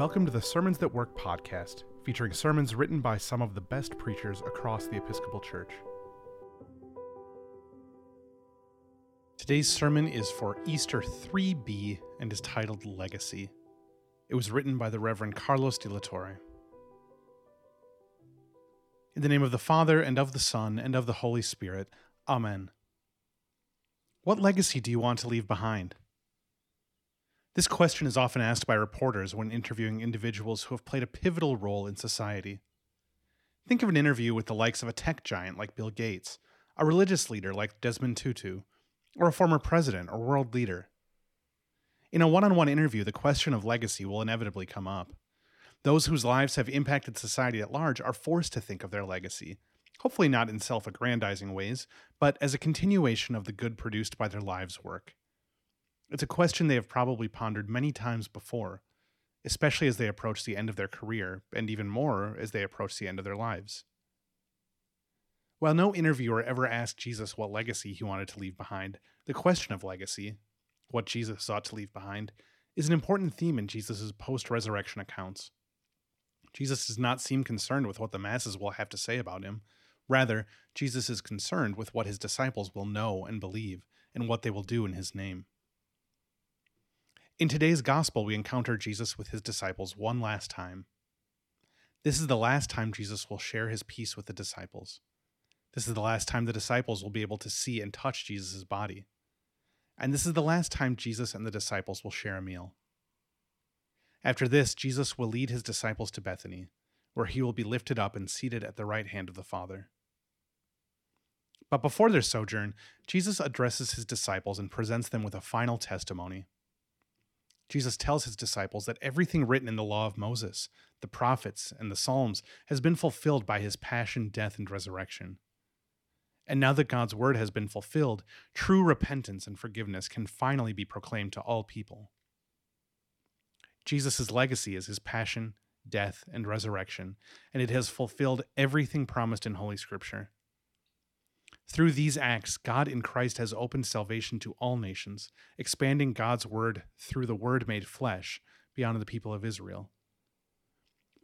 Welcome to the Sermons That Work podcast, featuring sermons written by some of the best preachers across the Episcopal Church. Today's sermon is for Easter 3B and is titled Legacy. It was written by the Reverend Carlos de la Torre. In the name of the Father, and of the Son, and of the Holy Spirit, Amen. What legacy do you want to leave behind? This question is often asked by reporters when interviewing individuals who have played a pivotal role in society. Think of an interview with the likes of a tech giant like Bill Gates, a religious leader like Desmond Tutu, or a former president or world leader. In a one on one interview, the question of legacy will inevitably come up. Those whose lives have impacted society at large are forced to think of their legacy, hopefully not in self aggrandizing ways, but as a continuation of the good produced by their lives' work. It's a question they have probably pondered many times before, especially as they approach the end of their career, and even more as they approach the end of their lives. While no interviewer ever asked Jesus what legacy he wanted to leave behind, the question of legacy, what Jesus sought to leave behind, is an important theme in Jesus' post resurrection accounts. Jesus does not seem concerned with what the masses will have to say about him. Rather, Jesus is concerned with what his disciples will know and believe, and what they will do in his name. In today's gospel, we encounter Jesus with his disciples one last time. This is the last time Jesus will share his peace with the disciples. This is the last time the disciples will be able to see and touch Jesus' body. And this is the last time Jesus and the disciples will share a meal. After this, Jesus will lead his disciples to Bethany, where he will be lifted up and seated at the right hand of the Father. But before their sojourn, Jesus addresses his disciples and presents them with a final testimony. Jesus tells his disciples that everything written in the law of Moses, the prophets, and the Psalms has been fulfilled by his passion, death, and resurrection. And now that God's word has been fulfilled, true repentance and forgiveness can finally be proclaimed to all people. Jesus' legacy is his passion, death, and resurrection, and it has fulfilled everything promised in Holy Scripture. Through these acts, God in Christ has opened salvation to all nations, expanding God's word through the word made flesh beyond the people of Israel.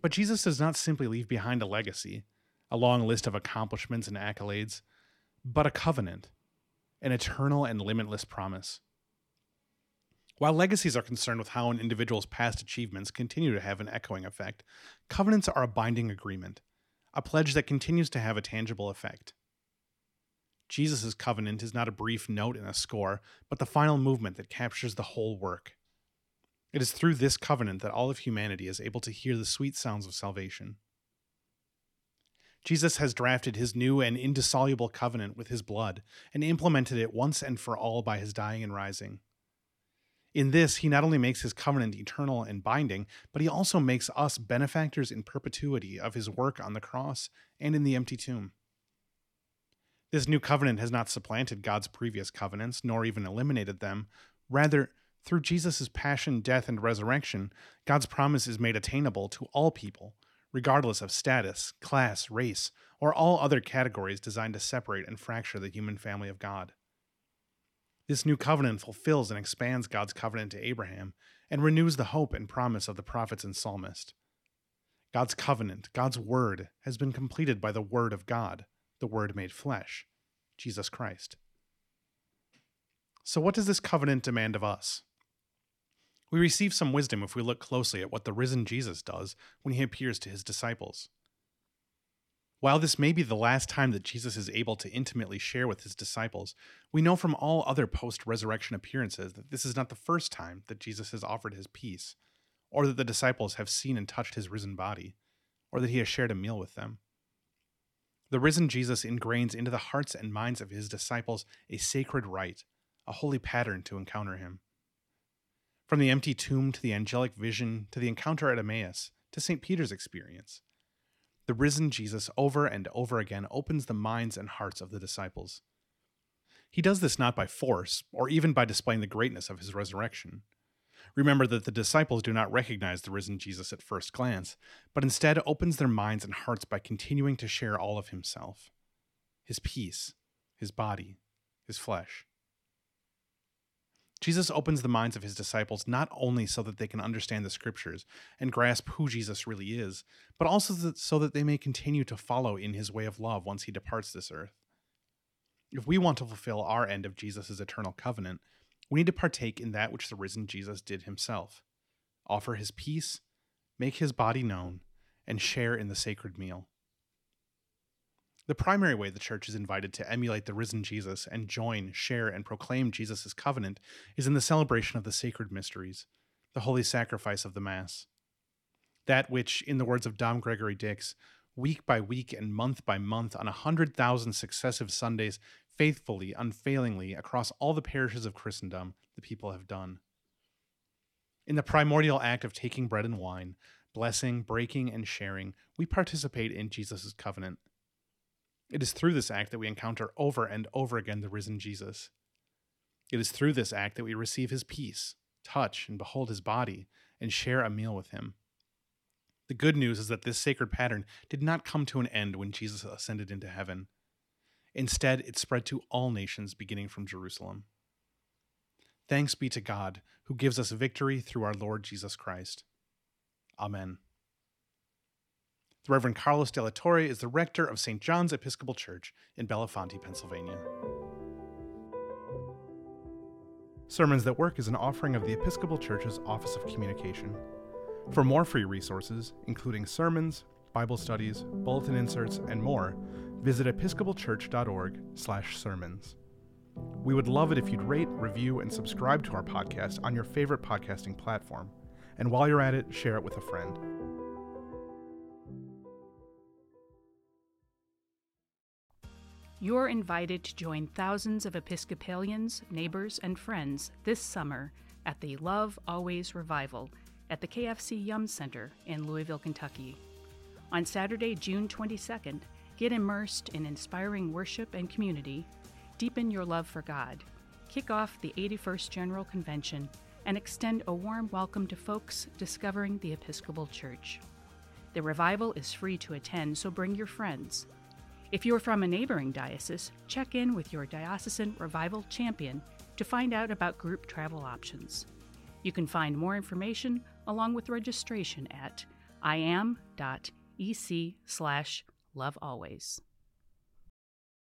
But Jesus does not simply leave behind a legacy, a long list of accomplishments and accolades, but a covenant, an eternal and limitless promise. While legacies are concerned with how an individual's past achievements continue to have an echoing effect, covenants are a binding agreement, a pledge that continues to have a tangible effect. Jesus' covenant is not a brief note in a score, but the final movement that captures the whole work. It is through this covenant that all of humanity is able to hear the sweet sounds of salvation. Jesus has drafted his new and indissoluble covenant with his blood and implemented it once and for all by his dying and rising. In this, he not only makes his covenant eternal and binding, but he also makes us benefactors in perpetuity of his work on the cross and in the empty tomb. This new covenant has not supplanted God's previous covenants, nor even eliminated them. Rather, through Jesus' passion, death, and resurrection, God's promise is made attainable to all people, regardless of status, class, race, or all other categories designed to separate and fracture the human family of God. This new covenant fulfills and expands God's covenant to Abraham and renews the hope and promise of the prophets and psalmist. God's covenant, God's word, has been completed by the word of God the Word made flesh, Jesus Christ. So, what does this covenant demand of us? We receive some wisdom if we look closely at what the risen Jesus does when he appears to his disciples. While this may be the last time that Jesus is able to intimately share with his disciples, we know from all other post resurrection appearances that this is not the first time that Jesus has offered his peace, or that the disciples have seen and touched his risen body, or that he has shared a meal with them. The risen Jesus ingrains into the hearts and minds of his disciples a sacred rite, a holy pattern to encounter him. From the empty tomb to the angelic vision to the encounter at Emmaus to St. Peter's experience, the risen Jesus over and over again opens the minds and hearts of the disciples. He does this not by force or even by displaying the greatness of his resurrection. Remember that the disciples do not recognize the risen Jesus at first glance, but instead opens their minds and hearts by continuing to share all of himself his peace, his body, his flesh. Jesus opens the minds of his disciples not only so that they can understand the scriptures and grasp who Jesus really is, but also so that they may continue to follow in his way of love once he departs this earth. If we want to fulfill our end of Jesus' eternal covenant, we need to partake in that which the risen Jesus did himself offer his peace, make his body known, and share in the sacred meal. The primary way the church is invited to emulate the risen Jesus and join, share, and proclaim Jesus' covenant is in the celebration of the sacred mysteries, the holy sacrifice of the Mass. That which, in the words of Dom Gregory Dix, week by week and month by month on a hundred thousand successive Sundays, faithfully, unfailingly, across all the parishes of Christendom, the people have done. In the primordial act of taking bread and wine, blessing, breaking, and sharing, we participate in Jesus' covenant it is through this act that we encounter over and over again the risen Jesus. It is through this act that we receive his peace, touch and behold his body, and share a meal with him. The good news is that this sacred pattern did not come to an end when Jesus ascended into heaven. Instead, it spread to all nations beginning from Jerusalem. Thanks be to God, who gives us victory through our Lord Jesus Christ. Amen. The Reverend Carlos de la Torre is the rector of St. John's Episcopal Church in Bellefonte, Pennsylvania. Sermons That Work is an offering of the Episcopal Church's Office of Communication. For more free resources, including sermons, Bible studies, bulletin inserts, and more, visit episcopalchurch.org/sermons. We would love it if you'd rate, review, and subscribe to our podcast on your favorite podcasting platform. And while you're at it, share it with a friend. You're invited to join thousands of Episcopalians, neighbors, and friends this summer at the Love Always Revival at the KFC Yum Center in Louisville, Kentucky. On Saturday, June 22nd, get immersed in inspiring worship and community, deepen your love for God, kick off the 81st General Convention, and extend a warm welcome to folks discovering the Episcopal Church. The revival is free to attend, so bring your friends. If you're from a neighboring diocese, check in with your diocesan revival champion to find out about group travel options. You can find more information along with registration at iam.ec slash lovealways.